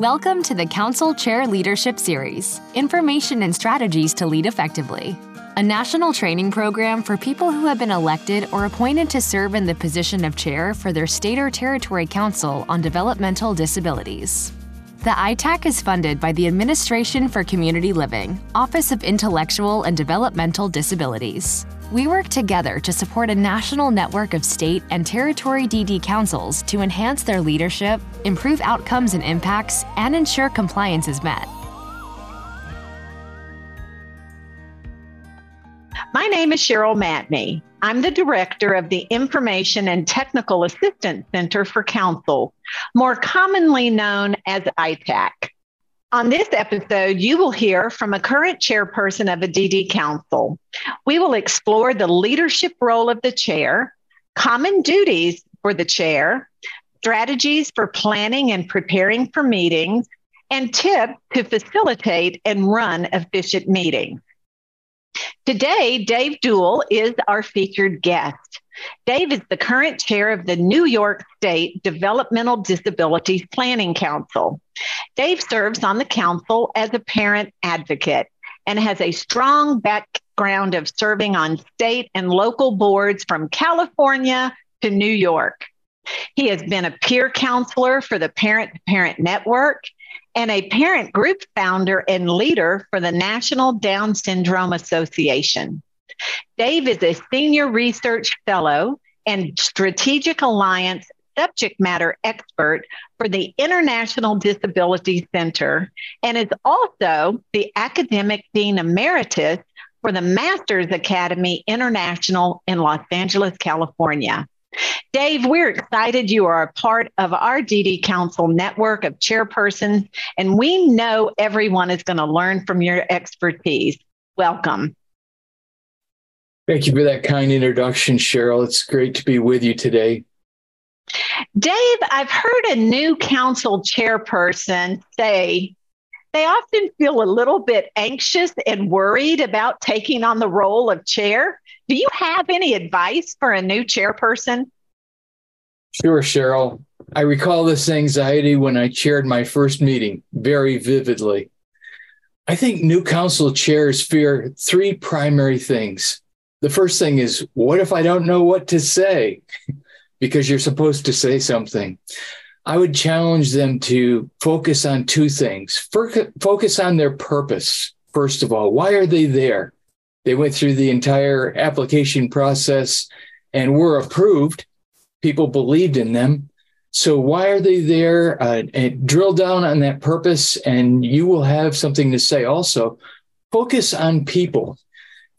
Welcome to the Council Chair Leadership Series Information and Strategies to Lead Effectively, a national training program for people who have been elected or appointed to serve in the position of chair for their state or territory council on developmental disabilities. The ITAC is funded by the Administration for Community Living, Office of Intellectual and Developmental Disabilities. We work together to support a national network of state and territory DD councils to enhance their leadership, improve outcomes and impacts, and ensure compliance is met. My name is Cheryl Matney. I'm the director of the Information and Technical Assistance Center for Council, more commonly known as ITAC. On this episode, you will hear from a current chairperson of a DD council. We will explore the leadership role of the chair, common duties for the chair, strategies for planning and preparing for meetings, and tips to facilitate and run efficient meetings. Today, Dave Deuel is our featured guest. Dave is the current chair of the New York State Developmental Disabilities Planning Council. Dave serves on the council as a parent advocate and has a strong background of serving on state and local boards from California to New York. He has been a peer counselor for the Parent to Parent Network and a parent group founder and leader for the National Down Syndrome Association. Dave is a senior research fellow and strategic alliance subject matter expert for the International Disability Center and is also the academic dean emeritus for the Masters Academy International in Los Angeles, California. Dave, we're excited you are a part of our DD Council network of chairpersons, and we know everyone is going to learn from your expertise. Welcome. Thank you for that kind introduction, Cheryl. It's great to be with you today. Dave, I've heard a new council chairperson say they often feel a little bit anxious and worried about taking on the role of chair. Do you have any advice for a new chairperson? Sure, Cheryl. I recall this anxiety when I chaired my first meeting very vividly. I think new council chairs fear three primary things. The first thing is, what if I don't know what to say? because you're supposed to say something. I would challenge them to focus on two things. Focus on their purpose, first of all. Why are they there? They went through the entire application process and were approved. People believed in them. So, why are they there? Uh, and drill down on that purpose, and you will have something to say also. Focus on people.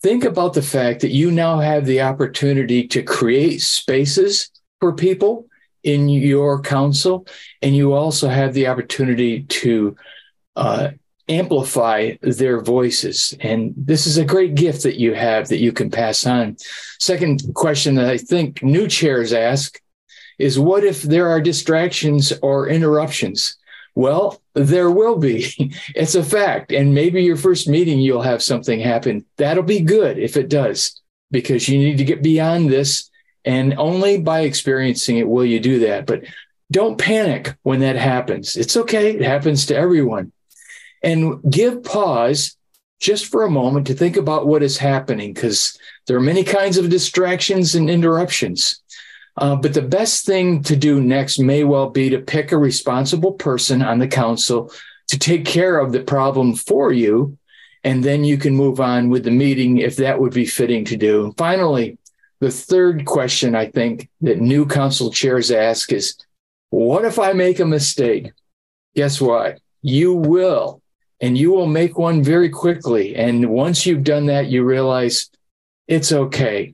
Think about the fact that you now have the opportunity to create spaces for people in your council, and you also have the opportunity to uh, amplify their voices. And this is a great gift that you have that you can pass on. Second question that I think new chairs ask is what if there are distractions or interruptions? Well, there will be. It's a fact. And maybe your first meeting, you'll have something happen. That'll be good if it does, because you need to get beyond this and only by experiencing it will you do that. But don't panic when that happens. It's okay. It happens to everyone. And give pause just for a moment to think about what is happening because there are many kinds of distractions and interruptions. Uh, but the best thing to do next may well be to pick a responsible person on the council to take care of the problem for you. And then you can move on with the meeting if that would be fitting to do. finally, the third question I think that new council chairs ask is what if I make a mistake? Guess what? You will, and you will make one very quickly. And once you've done that, you realize it's okay.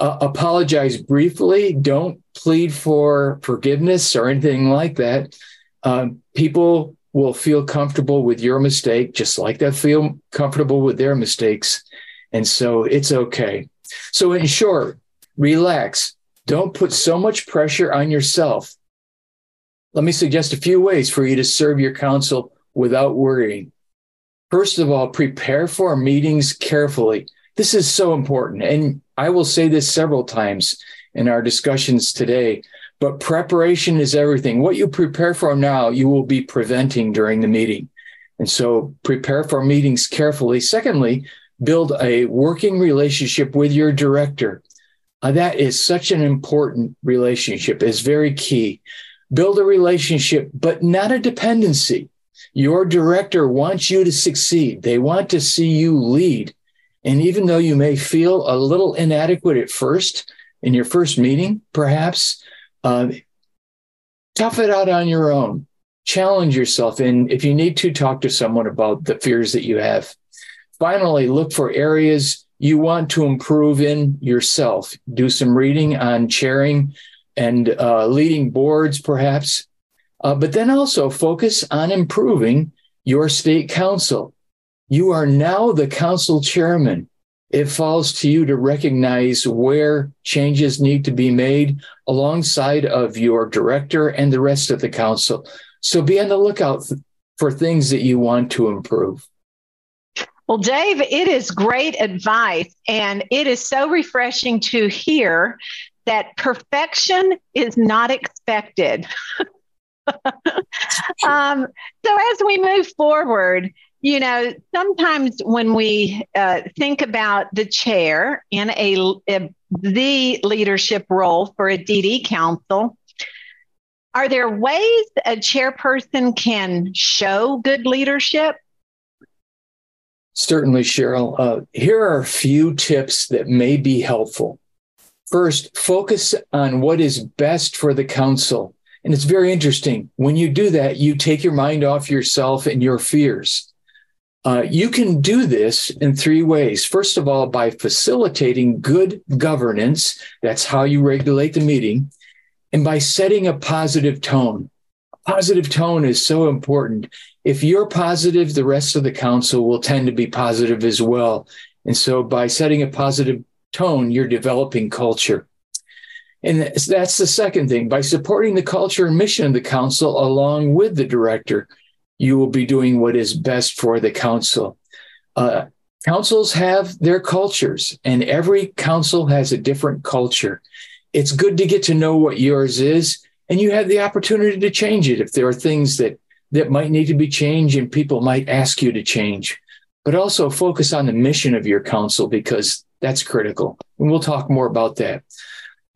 Uh, apologize briefly. Don't plead for forgiveness or anything like that. Uh, people will feel comfortable with your mistake, just like they feel comfortable with their mistakes. And so it's okay. So, in short, relax. Don't put so much pressure on yourself. Let me suggest a few ways for you to serve your council without worrying. First of all, prepare for meetings carefully. This is so important. And I will say this several times in our discussions today. But preparation is everything. What you prepare for now, you will be preventing during the meeting. And so prepare for meetings carefully. Secondly, build a working relationship with your director. Uh, that is such an important relationship, is very key. Build a relationship, but not a dependency. Your director wants you to succeed. They want to see you lead. And even though you may feel a little inadequate at first in your first meeting, perhaps, uh, tough it out on your own. Challenge yourself. And if you need to, talk to someone about the fears that you have. Finally, look for areas you want to improve in yourself. Do some reading on chairing and uh, leading boards, perhaps. Uh, but then also focus on improving your state council. You are now the council chairman. It falls to you to recognize where changes need to be made alongside of your director and the rest of the council. So be on the lookout for things that you want to improve. Well, Dave, it is great advice. And it is so refreshing to hear that perfection is not expected. um, so, as we move forward, you know, sometimes when we uh, think about the chair in a, a, the leadership role for a DD council, are there ways a chairperson can show good leadership? Certainly, Cheryl. Uh, here are a few tips that may be helpful. First, focus on what is best for the council. And it's very interesting. When you do that, you take your mind off yourself and your fears. Uh, you can do this in three ways. First of all, by facilitating good governance, that's how you regulate the meeting, and by setting a positive tone. Positive tone is so important if you're positive, the rest of the council will tend to be positive as well. And so by setting a positive tone, you're developing culture. And that's the second thing. By supporting the culture and mission of the council along with the director, you will be doing what is best for the council. Uh, councils have their cultures, and every council has a different culture. It's good to get to know what yours is, and you have the opportunity to change it if there are things that that might need to be changed and people might ask you to change. But also focus on the mission of your council because that's critical. And we'll talk more about that.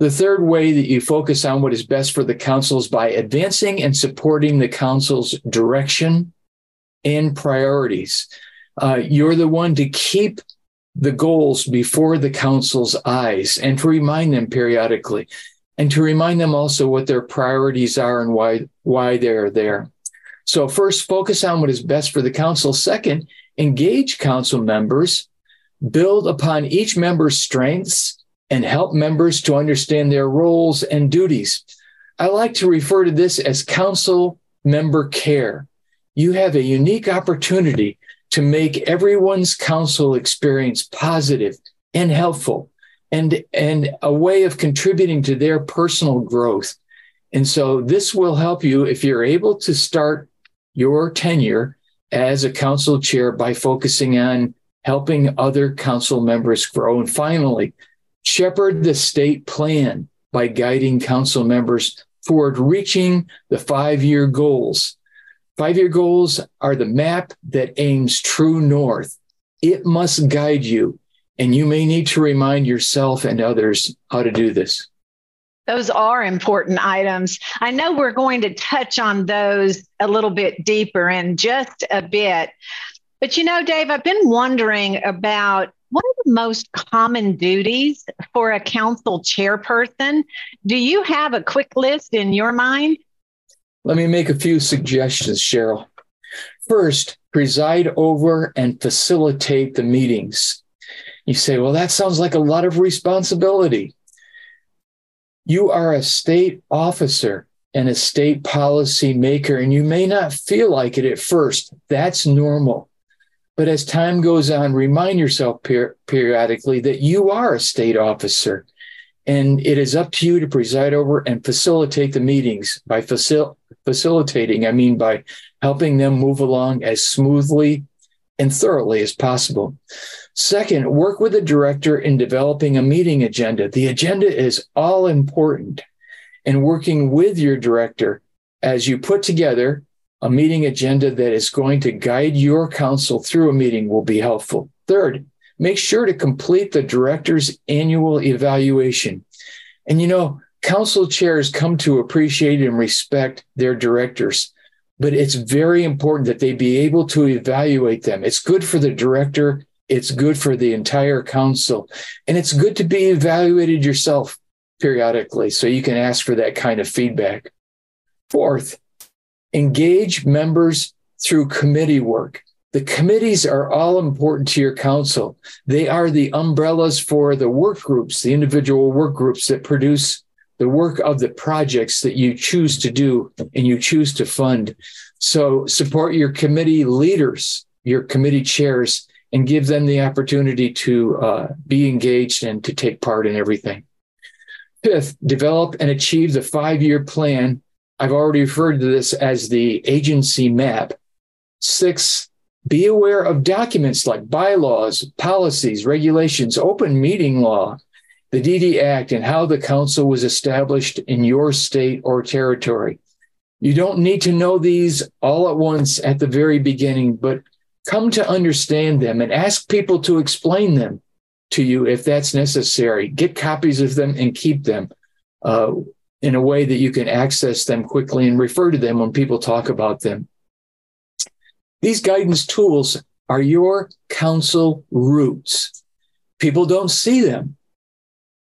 The third way that you focus on what is best for the council is by advancing and supporting the council's direction and priorities. Uh, you're the one to keep the goals before the council's eyes and to remind them periodically and to remind them also what their priorities are and why why they're there. So, first, focus on what is best for the council. Second, engage council members, build upon each member's strengths, and help members to understand their roles and duties. I like to refer to this as council member care. You have a unique opportunity to make everyone's council experience positive and helpful and, and a way of contributing to their personal growth. And so this will help you if you're able to start your tenure as a council chair by focusing on helping other council members grow. And finally, shepherd the state plan by guiding council members toward reaching the five year goals. Five year goals are the map that aims true north. It must guide you, and you may need to remind yourself and others how to do this. Those are important items. I know we're going to touch on those a little bit deeper in just a bit. But you know, Dave, I've been wondering about what are the most common duties for a council chairperson? Do you have a quick list in your mind? Let me make a few suggestions, Cheryl. First, preside over and facilitate the meetings. You say, well, that sounds like a lot of responsibility. You are a state officer and a state policy maker, and you may not feel like it at first. That's normal. But as time goes on, remind yourself per- periodically that you are a state officer. And it is up to you to preside over and facilitate the meetings. By facil- facilitating, I mean by helping them move along as smoothly and thoroughly as possible. Second, work with the director in developing a meeting agenda. The agenda is all important. and working with your director as you put together a meeting agenda that is going to guide your council through a meeting will be helpful. Third, make sure to complete the director's annual evaluation. And you know, council chairs come to appreciate and respect their directors, but it's very important that they be able to evaluate them. It's good for the director, it's good for the entire council, and it's good to be evaluated yourself periodically so you can ask for that kind of feedback. Fourth, engage members through committee work. The committees are all important to your council. They are the umbrellas for the work groups, the individual work groups that produce the work of the projects that you choose to do and you choose to fund. So support your committee leaders, your committee chairs, and give them the opportunity to uh, be engaged and to take part in everything. Fifth, develop and achieve the five year plan. I've already referred to this as the agency map. Six, be aware of documents like bylaws, policies, regulations, open meeting law, the DD Act, and how the council was established in your state or territory. You don't need to know these all at once at the very beginning, but come to understand them and ask people to explain them to you if that's necessary. Get copies of them and keep them uh, in a way that you can access them quickly and refer to them when people talk about them. These guidance tools are your council roots. People don't see them,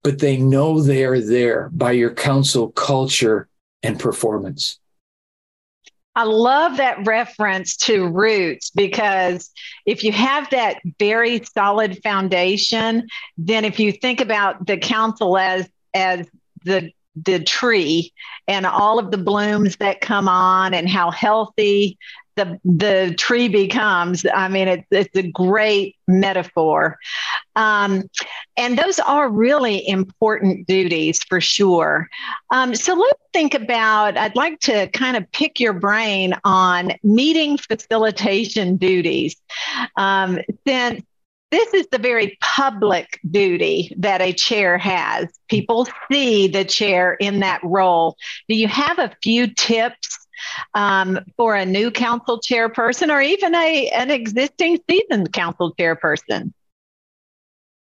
but they know they are there by your council culture and performance. I love that reference to roots because if you have that very solid foundation, then if you think about the council as as the the tree and all of the blooms that come on and how healthy the the tree becomes. I mean, it's it's a great metaphor, um, and those are really important duties for sure. Um, so let's think about. I'd like to kind of pick your brain on meeting facilitation duties, um, since this is the very public duty that a chair has. People see the chair in that role. Do you have a few tips um, for a new council chairperson or even a, an existing seasoned council chairperson?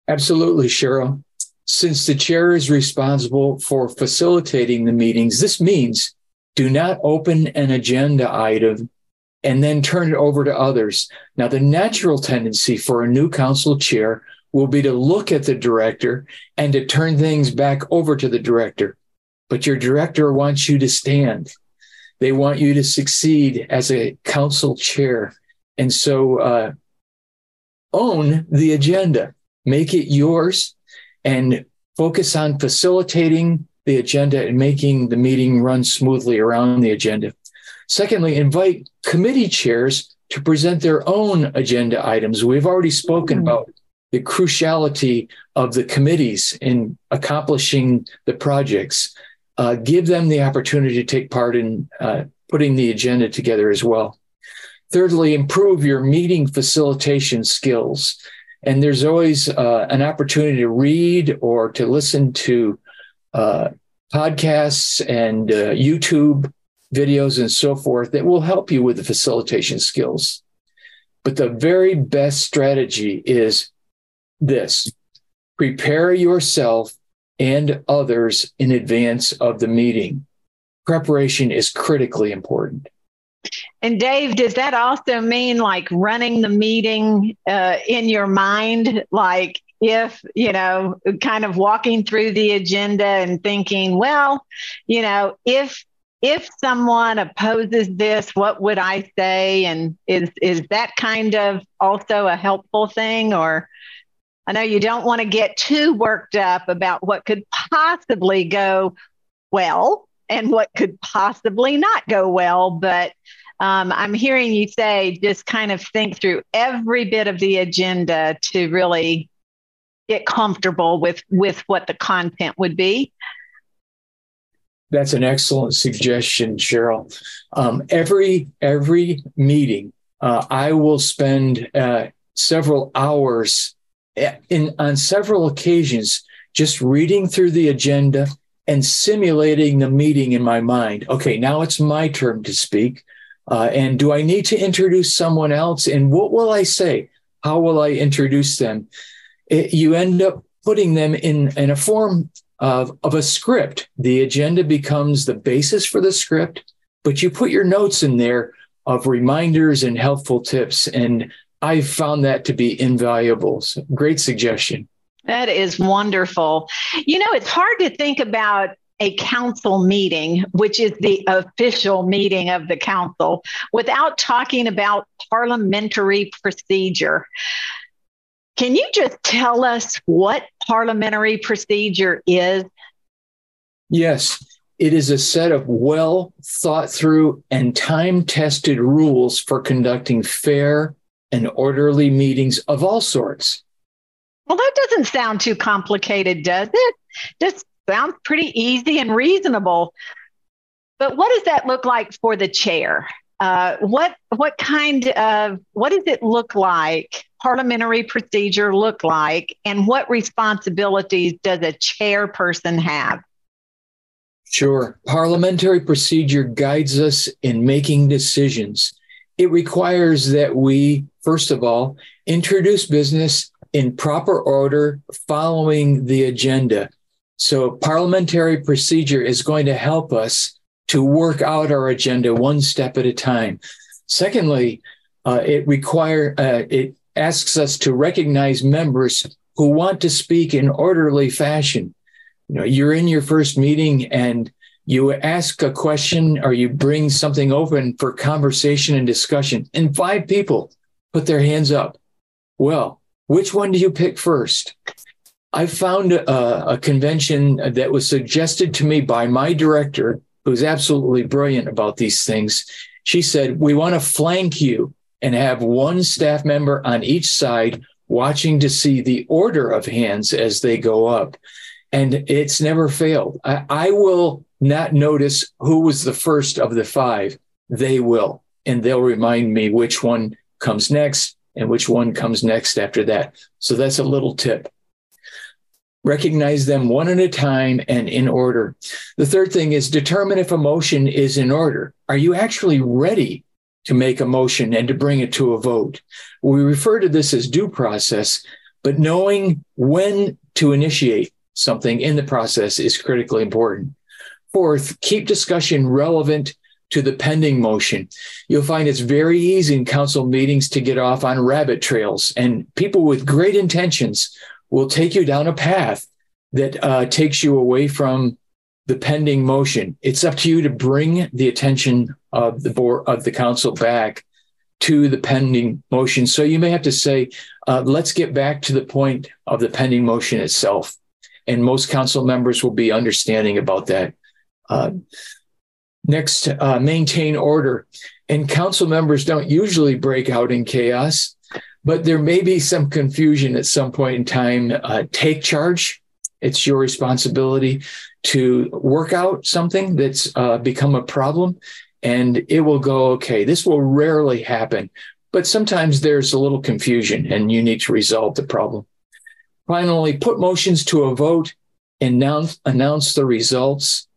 Absolutely, Cheryl. Since the chair is responsible for facilitating the meetings, this means do not open an agenda item and then turn it over to others. Now, the natural tendency for a new council chair will be to look at the director and to turn things back over to the director. But your director wants you to stand they want you to succeed as a council chair. And so uh, own the agenda, make it yours, and focus on facilitating the agenda and making the meeting run smoothly around the agenda. Secondly, invite committee chairs to present their own agenda items. We've already spoken mm-hmm. about the cruciality of the committees in accomplishing the projects uh, give them the opportunity to take part in uh, putting the agenda together as well. Thirdly, improve your meeting facilitation skills. And there's always uh, an opportunity to read or to listen to uh, podcasts and uh, YouTube videos and so forth that will help you with the facilitation skills. But the very best strategy is this prepare yourself and others in advance of the meeting. Preparation is critically important. And Dave, does that also mean like running the meeting uh, in your mind? Like if, you know, kind of walking through the agenda and thinking, well, you know, if if someone opposes this, what would I say? And is is that kind of also a helpful thing or I know you don't want to get too worked up about what could possibly go well and what could possibly not go well, but um, I'm hearing you say just kind of think through every bit of the agenda to really get comfortable with with what the content would be. That's an excellent suggestion, Cheryl. Um, every every meeting, uh, I will spend uh, several hours in on several occasions just reading through the agenda and simulating the meeting in my mind. Okay, now it's my turn to speak. Uh, and do I need to introduce someone else? And what will I say? How will I introduce them? It, you end up putting them in, in a form of, of a script. The agenda becomes the basis for the script, but you put your notes in there of reminders and helpful tips. And I've found that to be invaluable. So great suggestion. That is wonderful. You know, it's hard to think about a council meeting, which is the official meeting of the council, without talking about parliamentary procedure. Can you just tell us what parliamentary procedure is? Yes, it is a set of well thought through and time tested rules for conducting fair and orderly meetings of all sorts. Well, that doesn't sound too complicated, does it? Just sounds pretty easy and reasonable. But what does that look like for the chair? Uh, what what kind of what does it look like? Parliamentary procedure look like, and what responsibilities does a chairperson have? Sure. Parliamentary procedure guides us in making decisions. It requires that we, first of all, introduce business in proper order following the agenda. So, parliamentary procedure is going to help us to work out our agenda one step at a time. Secondly, uh, it require uh, it asks us to recognize members who want to speak in orderly fashion. You know, you're in your first meeting and you ask a question or you bring something open for conversation and discussion, and five people put their hands up. Well, which one do you pick first? I found a, a, convention that was suggested to me by my director, who's absolutely brilliant about these things. She said, We want to flank you and have one staff member on each side watching to see the order of hands as they go up. And it's never failed. I, I will not notice who was the first of the five. They will. And they'll remind me which one comes next and which one comes next after that. So that's a little tip. Recognize them one at a time and in order. The third thing is determine if a motion is in order. Are you actually ready to make a motion and to bring it to a vote? We refer to this as due process, but knowing when to initiate something in the process is critically important. Fourth, keep discussion relevant to the pending motion. You'll find it's very easy in council meetings to get off on rabbit trails, and people with great intentions will take you down a path that uh, takes you away from the pending motion. It's up to you to bring the attention of the board of the council back to the pending motion. So you may have to say, uh, let's get back to the point of the pending motion itself. And most council members will be understanding about that. Uh, Next, uh, maintain order. And council members don't usually break out in chaos, but there may be some confusion at some point in time. Uh, take charge. It's your responsibility to work out something that's uh, become a problem, and it will go okay. This will rarely happen, but sometimes there's a little confusion and you need to resolve the problem. Finally, put motions to a vote and announce, announce the results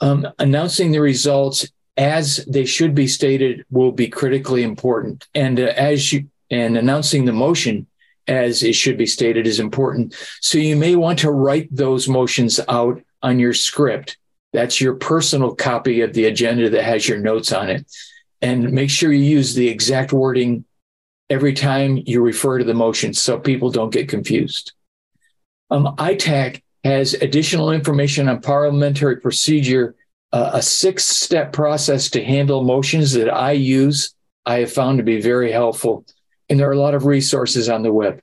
um, announcing the results as they should be stated will be critically important. And uh, as you and announcing the motion as it should be stated is important. So you may want to write those motions out on your script. That's your personal copy of the agenda that has your notes on it. And make sure you use the exact wording every time you refer to the motion so people don't get confused. Um, ITAC has additional information on parliamentary procedure, uh, a six step process to handle motions that I use. I have found to be very helpful. And there are a lot of resources on the web.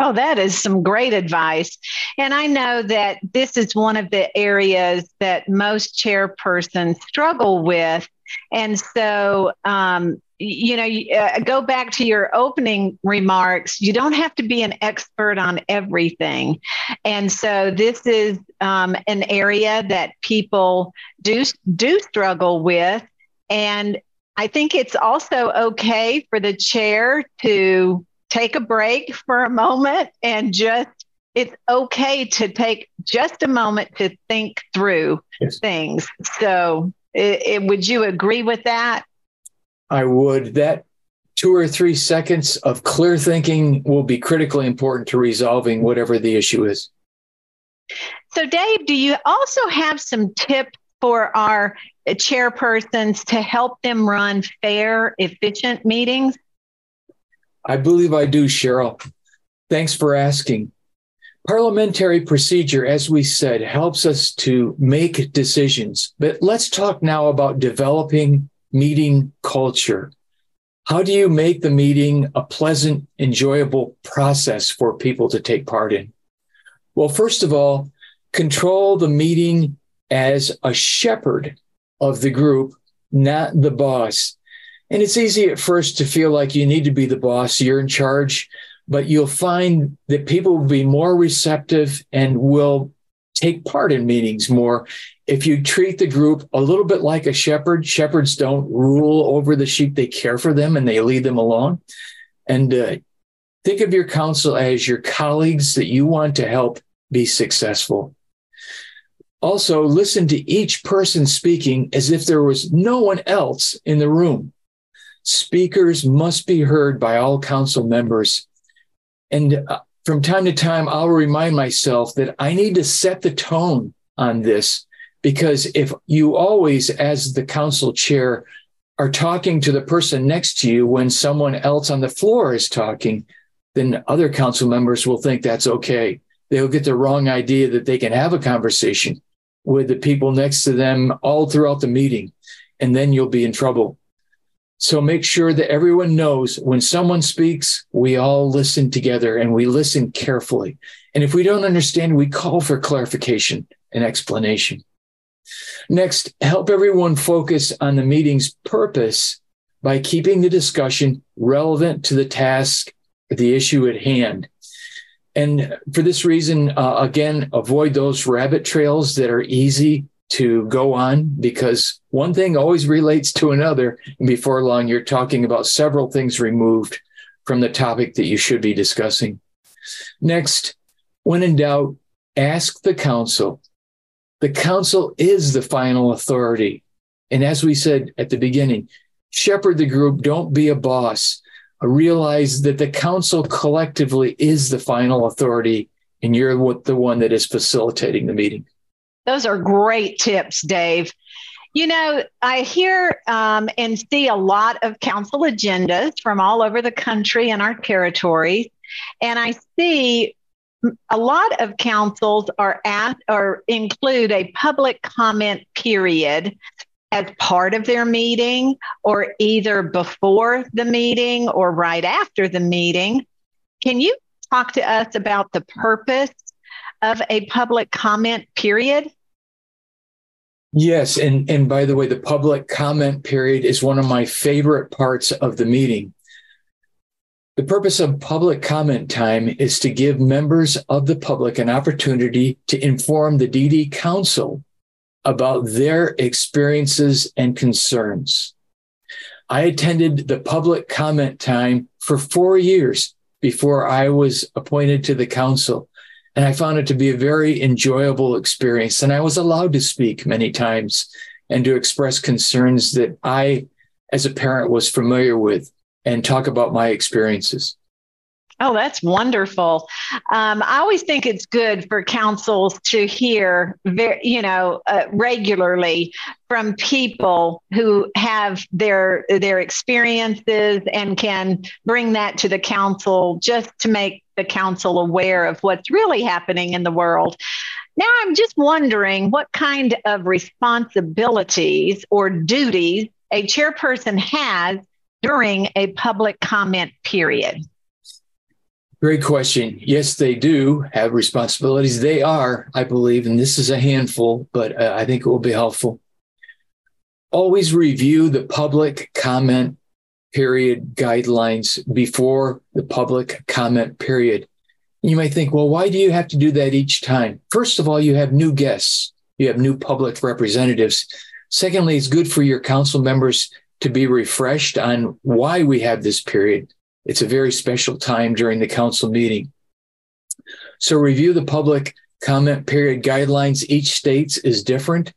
Oh, that is some great advice. And I know that this is one of the areas that most chairpersons struggle with. And so, um, you know, uh, go back to your opening remarks. You don't have to be an expert on everything. And so this is um, an area that people do, do struggle with. And I think it's also okay for the chair to take a break for a moment and just it's okay to take just a moment to think through yes. things. So, it, it, would you agree with that? I would. That two or three seconds of clear thinking will be critically important to resolving whatever the issue is. So, Dave, do you also have some tips for our chairpersons to help them run fair, efficient meetings? I believe I do, Cheryl. Thanks for asking. Parliamentary procedure, as we said, helps us to make decisions. But let's talk now about developing meeting culture. How do you make the meeting a pleasant, enjoyable process for people to take part in? Well, first of all, control the meeting as a shepherd of the group, not the boss. And it's easy at first to feel like you need to be the boss, you're in charge, but you'll find that people will be more receptive and will take part in meetings more if you treat the group a little bit like a shepherd. Shepherds don't rule over the sheep, they care for them and they lead them along. And uh, think of your council as your colleagues that you want to help be successful. Also, listen to each person speaking as if there was no one else in the room. Speakers must be heard by all council members. And uh, from time to time, I'll remind myself that I need to set the tone on this because if you always, as the council chair, are talking to the person next to you when someone else on the floor is talking, then other council members will think that's okay. They'll get the wrong idea that they can have a conversation with the people next to them all throughout the meeting, and then you'll be in trouble. So make sure that everyone knows when someone speaks, we all listen together and we listen carefully. And if we don't understand, we call for clarification and explanation. Next, help everyone focus on the meeting's purpose by keeping the discussion relevant to the task, the issue at hand. And for this reason, uh, again, avoid those rabbit trails that are easy to go on because one thing always relates to another. And before long, you're talking about several things removed from the topic that you should be discussing. Next, when in doubt, ask the council. The council is the final authority. And as we said at the beginning, shepherd the group, don't be a boss realize that the council collectively is the final authority and you're the one that is facilitating the meeting. Those are great tips, Dave. You know, I hear um, and see a lot of council agendas from all over the country and our territories. And I see a lot of councils are at or include a public comment period as part of their meeting or either before the meeting or right after the meeting. Can you talk to us about the purpose of a public comment period? Yes, and and by the way, the public comment period is one of my favorite parts of the meeting. The purpose of public comment time is to give members of the public an opportunity to inform the DD Council about their experiences and concerns. I attended the public comment time for four years before I was appointed to the council. And I found it to be a very enjoyable experience. And I was allowed to speak many times and to express concerns that I, as a parent, was familiar with and talk about my experiences. Oh, that's wonderful. Um, I always think it's good for councils to hear, you know, uh, regularly from people who have their their experiences and can bring that to the council just to make the council aware of what's really happening in the world. Now, I'm just wondering what kind of responsibilities or duties a chairperson has during a public comment period. Great question. Yes, they do have responsibilities. They are, I believe, and this is a handful, but uh, I think it will be helpful. Always review the public comment period guidelines before the public comment period. You might think, well, why do you have to do that each time? First of all, you have new guests, you have new public representatives. Secondly, it's good for your council members to be refreshed on why we have this period it's a very special time during the council meeting. So review the public comment period guidelines. Each state's is different,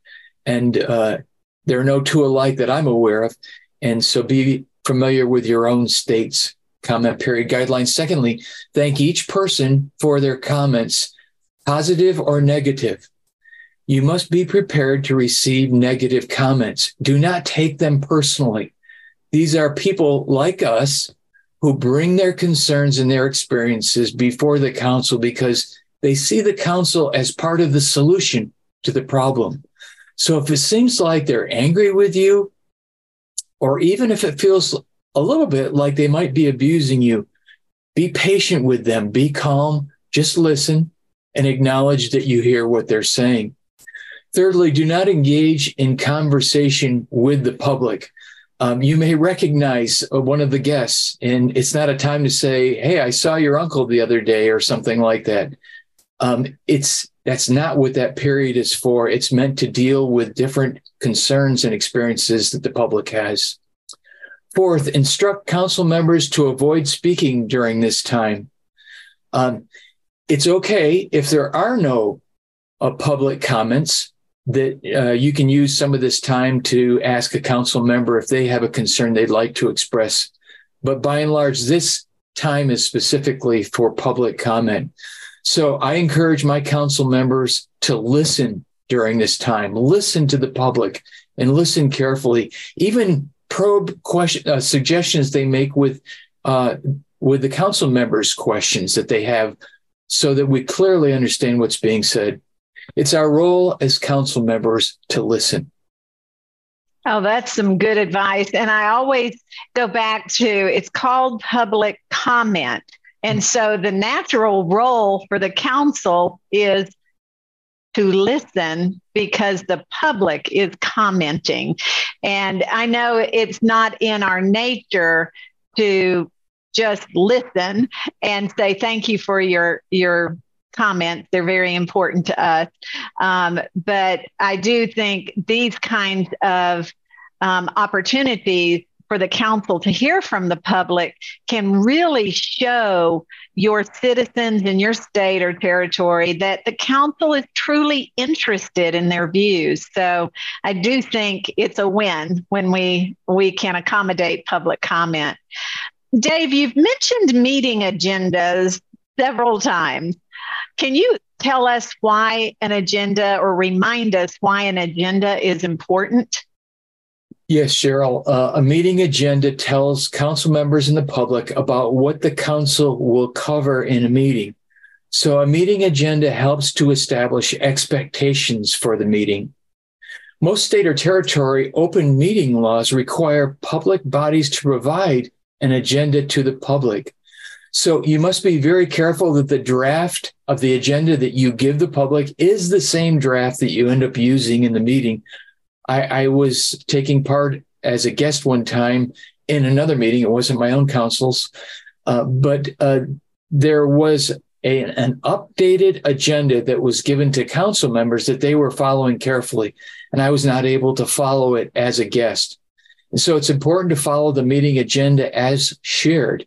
and uh, there are no two alike that I'm aware of. And so be familiar with your own state's comment period guidelines. Secondly, thank each person for their comments, positive or negative. You must be prepared to receive negative comments. Do not take them personally. These are people like us who bring their concerns and their experiences before the council because they see the council as part of the solution to the problem. So if it seems like they're angry with you, or even if it feels a little bit like they might be abusing you, be patient with them, be calm, just listen and acknowledge that you hear what they're saying. Thirdly, do not engage in conversation with the public. Um, you may recognize uh, one of the guests, and it's not a time to say, Hey, I saw your uncle the other day, or something like that. Um, it's that's not what that period is for. It's meant to deal with different concerns and experiences that the public has. Fourth, instruct council members to avoid speaking during this time. Um, it's okay if there are no uh, public comments that uh, you can use some of this time to ask a council member if they have a concern they'd like to express. But by and large, this time is specifically for public comment. So I encourage my council members to listen during this time, listen to the public and listen carefully, even probe question, uh, suggestions they make with, uh, with the council members' questions that they have so that we clearly understand what's being said. It's our role as council members to listen. Oh, that's some good advice. And I always go back to it's called public comment. And mm. so the natural role for the council is to listen because the public is commenting. And I know it's not in our nature to just listen and say thank you for your your comments they're very important to us um, but i do think these kinds of um, opportunities for the council to hear from the public can really show your citizens in your state or territory that the council is truly interested in their views. So I do think it's a win when we we can accommodate public comment. Dave, you've mentioned meeting agendas several times. Can you tell us why an agenda or remind us why an agenda is important? Yes, Cheryl. Uh, a meeting agenda tells council members and the public about what the council will cover in a meeting. So a meeting agenda helps to establish expectations for the meeting. Most state or territory open meeting laws require public bodies to provide an agenda to the public. So you must be very careful that the draft of the agenda that you give the public is the same draft that you end up using in the meeting I, I was taking part as a guest one time in another meeting. It wasn't my own council's, uh, but uh, there was a, an updated agenda that was given to council members that they were following carefully, and I was not able to follow it as a guest. And so it's important to follow the meeting agenda as shared.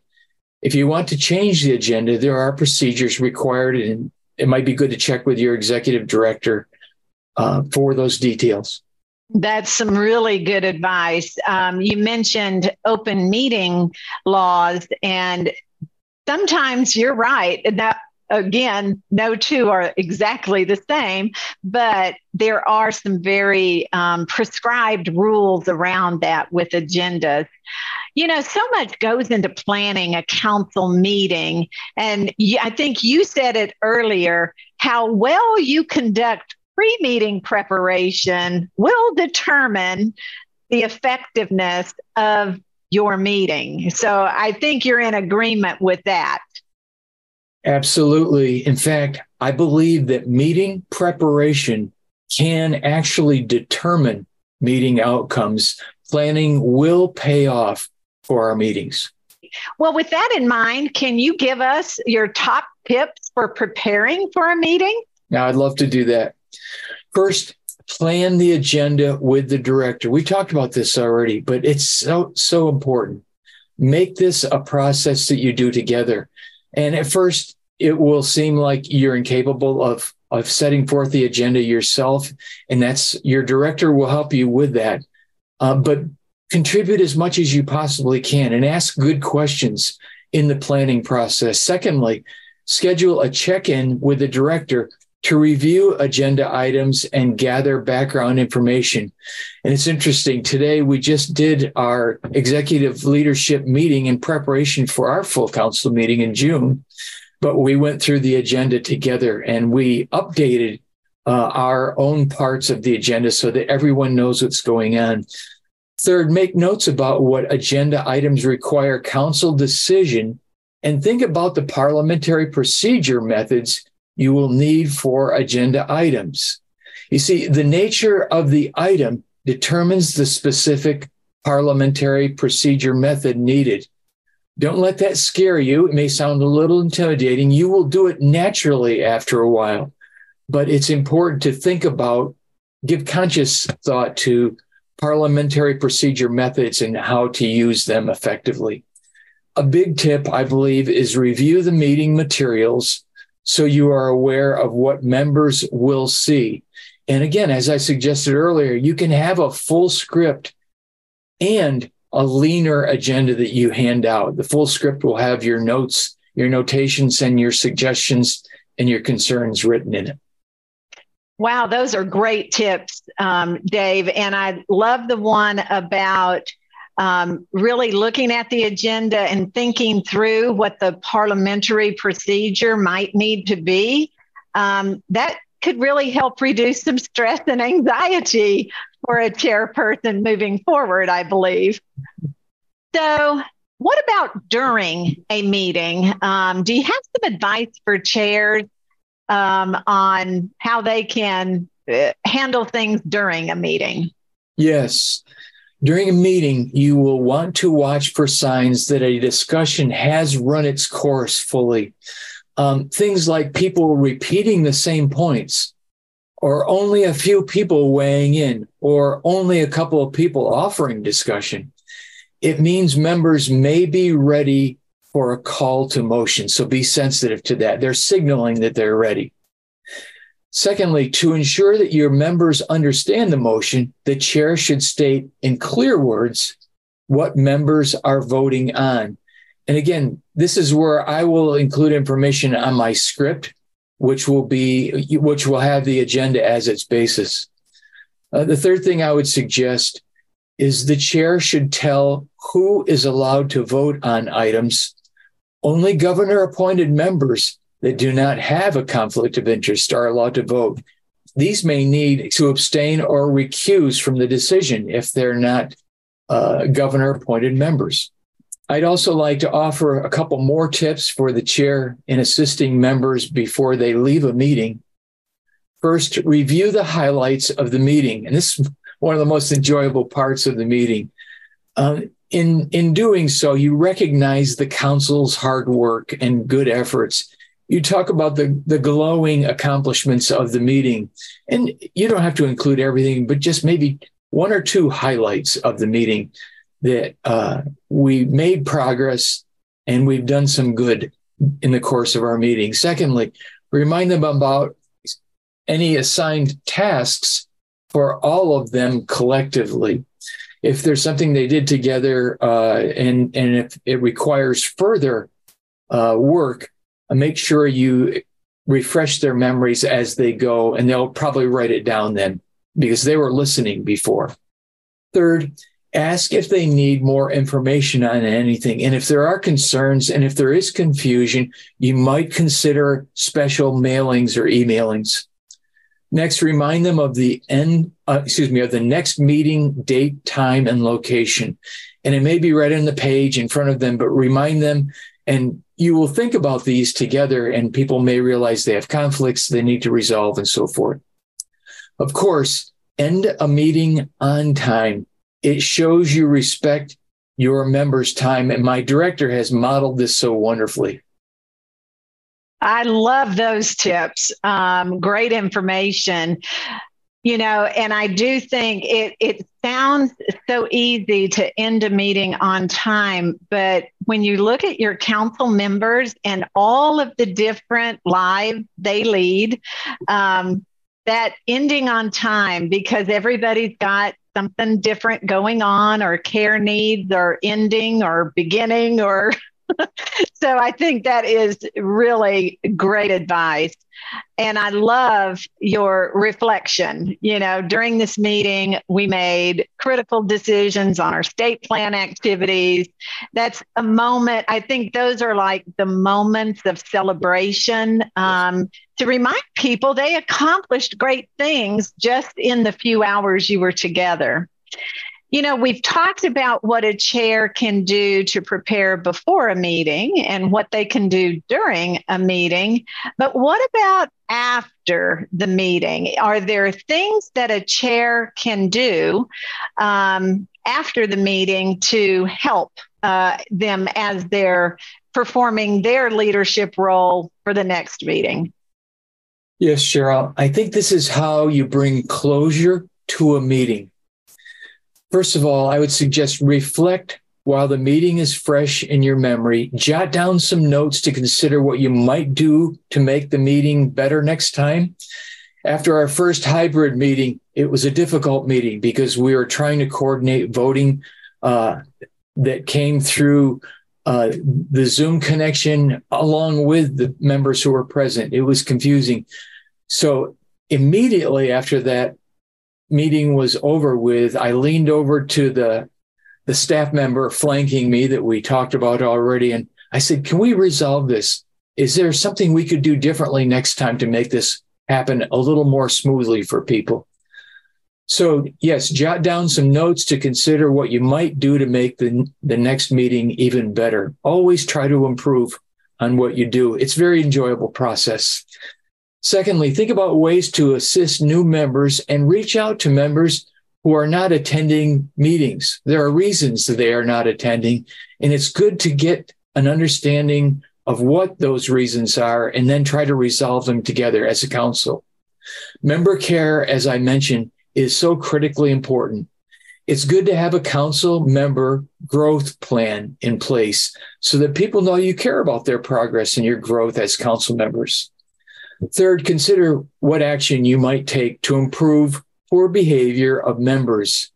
If you want to change the agenda, there are procedures required, and it might be good to check with your executive director uh, for those details. That's some really good advice. Um, you mentioned open meeting laws, and sometimes you're right. That again, no two are exactly the same, but there are some very um, prescribed rules around that with agendas. You know, so much goes into planning a council meeting. And I think you said it earlier how well you conduct pre meeting preparation will determine the effectiveness of your meeting. So I think you're in agreement with that. Absolutely. In fact, I believe that meeting preparation can actually determine meeting outcomes. Planning will pay off for our meetings. Well, with that in mind, can you give us your top tips for preparing for a meeting? Now, I'd love to do that. First, plan the agenda with the director. We talked about this already, but it's so, so important. Make this a process that you do together. And at first, it will seem like you're incapable of of setting forth the agenda yourself, and that's your director will help you with that. Uh, but contribute as much as you possibly can and ask good questions in the planning process. Secondly, schedule a check in with the director to review agenda items and gather background information. And it's interesting. Today, we just did our executive leadership meeting in preparation for our full council meeting in June. But we went through the agenda together and we updated uh, our own parts of the agenda so that everyone knows what's going on. Third, make notes about what agenda items require council decision and think about the parliamentary procedure methods you will need for agenda items. You see, the nature of the item determines the specific parliamentary procedure method needed. Don't let that scare you. It may sound a little intimidating. You will do it naturally after a while, but it's important to think about, give conscious thought to parliamentary procedure methods and how to use them effectively. A big tip, I believe, is review the meeting materials so you are aware of what members will see. And again, as I suggested earlier, you can have a full script and a leaner agenda that you hand out. The full script will have your notes, your notations, and your suggestions and your concerns written in it. Wow, those are great tips, um, Dave. And I love the one about um, really looking at the agenda and thinking through what the parliamentary procedure might need to be. Um, that could really help reduce some stress and anxiety for a chairperson moving forward, I believe. So, what about during a meeting? Um, do you have some advice for chairs um, on how they can uh, handle things during a meeting? Yes. During a meeting, you will want to watch for signs that a discussion has run its course fully. Um, things like people repeating the same points, or only a few people weighing in, or only a couple of people offering discussion. It means members may be ready for a call to motion. So be sensitive to that. They're signaling that they're ready. Secondly, to ensure that your members understand the motion, the chair should state in clear words what members are voting on. And again, this is where I will include information on my script, which will be which will have the agenda as its basis. Uh, the third thing I would suggest is the chair should tell who is allowed to vote on items. Only governor appointed members that do not have a conflict of interest are allowed to vote. These may need to abstain or recuse from the decision if they're not uh, governor appointed members. I'd also like to offer a couple more tips for the chair in assisting members before they leave a meeting. First, review the highlights of the meeting. And this is one of the most enjoyable parts of the meeting. Um, in, in doing so, you recognize the council's hard work and good efforts you talk about the, the glowing accomplishments of the meeting. And you don't have to include everything, but just maybe one or two highlights of the meeting that uh, we made progress and we've done some good in the course of our meeting. Secondly, remind them about any assigned tasks for all of them collectively. If there's something they did together uh, and, and if it requires further uh, work, make sure you refresh their memories as they go, and they'll probably write it down then because they were listening before. Third, ask if they need more information on anything. And if there are concerns and if there is confusion, you might consider special mailings or emailings. Next, remind them of the end, uh, excuse me, of the next meeting date, time, and location. And it may be right on the page in front of them, but remind them and you will think about these together, and people may realize they have conflicts they need to resolve and so forth. Of course, end a meeting on time. It shows you respect your members' time. And my director has modeled this so wonderfully. I love those tips. Um, great information. You know, and I do think it, it sounds so easy to end a meeting on time, but when you look at your council members and all of the different lives they lead, um, that ending on time because everybody's got something different going on or care needs or ending or beginning or so I think that is really great advice. And I love your reflection. You know, during this meeting, we made critical decisions on our state plan activities. That's a moment, I think those are like the moments of celebration um, to remind people they accomplished great things just in the few hours you were together. You know, we've talked about what a chair can do to prepare before a meeting and what they can do during a meeting. But what about after the meeting? Are there things that a chair can do um, after the meeting to help uh, them as they're performing their leadership role for the next meeting? Yes, Cheryl. I think this is how you bring closure to a meeting. First of all, I would suggest reflect while the meeting is fresh in your memory. Jot down some notes to consider what you might do to make the meeting better next time. After our first hybrid meeting, it was a difficult meeting because we were trying to coordinate voting uh, that came through uh, the Zoom connection along with the members who were present. It was confusing. So immediately after that, meeting was over with, I leaned over to the the staff member flanking me that we talked about already, and I said, "Can we resolve this? Is there something we could do differently next time to make this happen a little more smoothly for people?" So yes, jot down some notes to consider what you might do to make the the next meeting even better. Always try to improve on what you do. It's very enjoyable process. Secondly, think about ways to assist new members and reach out to members who are not attending meetings. There are reasons that they are not attending, and it's good to get an understanding of what those reasons are and then try to resolve them together as a council. Member care, as I mentioned, is so critically important. It's good to have a council member growth plan in place so that people know you care about their progress and your growth as council members. Third, consider what action you might take to improve poor behavior of members.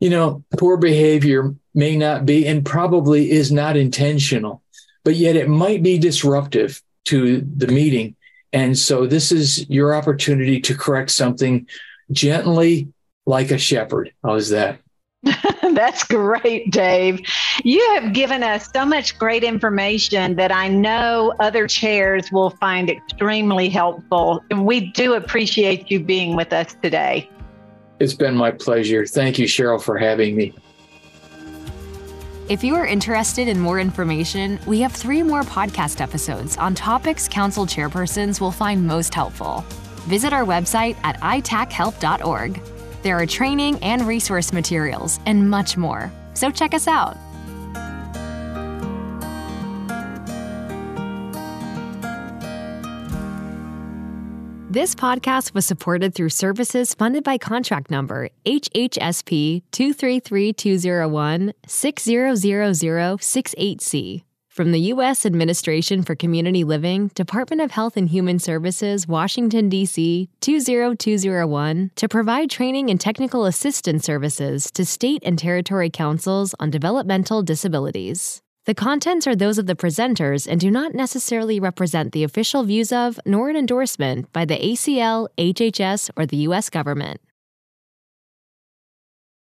You know, poor behavior may not be and probably is not intentional, but yet it might be disruptive to the meeting. And so this is your opportunity to correct something gently like a shepherd. How's that? That's great, Dave. You have given us so much great information that I know other chairs will find extremely helpful. And we do appreciate you being with us today. It's been my pleasure. Thank you, Cheryl, for having me. If you are interested in more information, we have three more podcast episodes on topics council chairpersons will find most helpful. Visit our website at itacchelp.org. There are training and resource materials and much more. So check us out. This podcast was supported through services funded by contract number HHSP 233201 600068C. From the U.S. Administration for Community Living, Department of Health and Human Services, Washington, D.C. 20201, to provide training and technical assistance services to state and territory councils on developmental disabilities. The contents are those of the presenters and do not necessarily represent the official views of nor an endorsement by the ACL, HHS, or the U.S. government.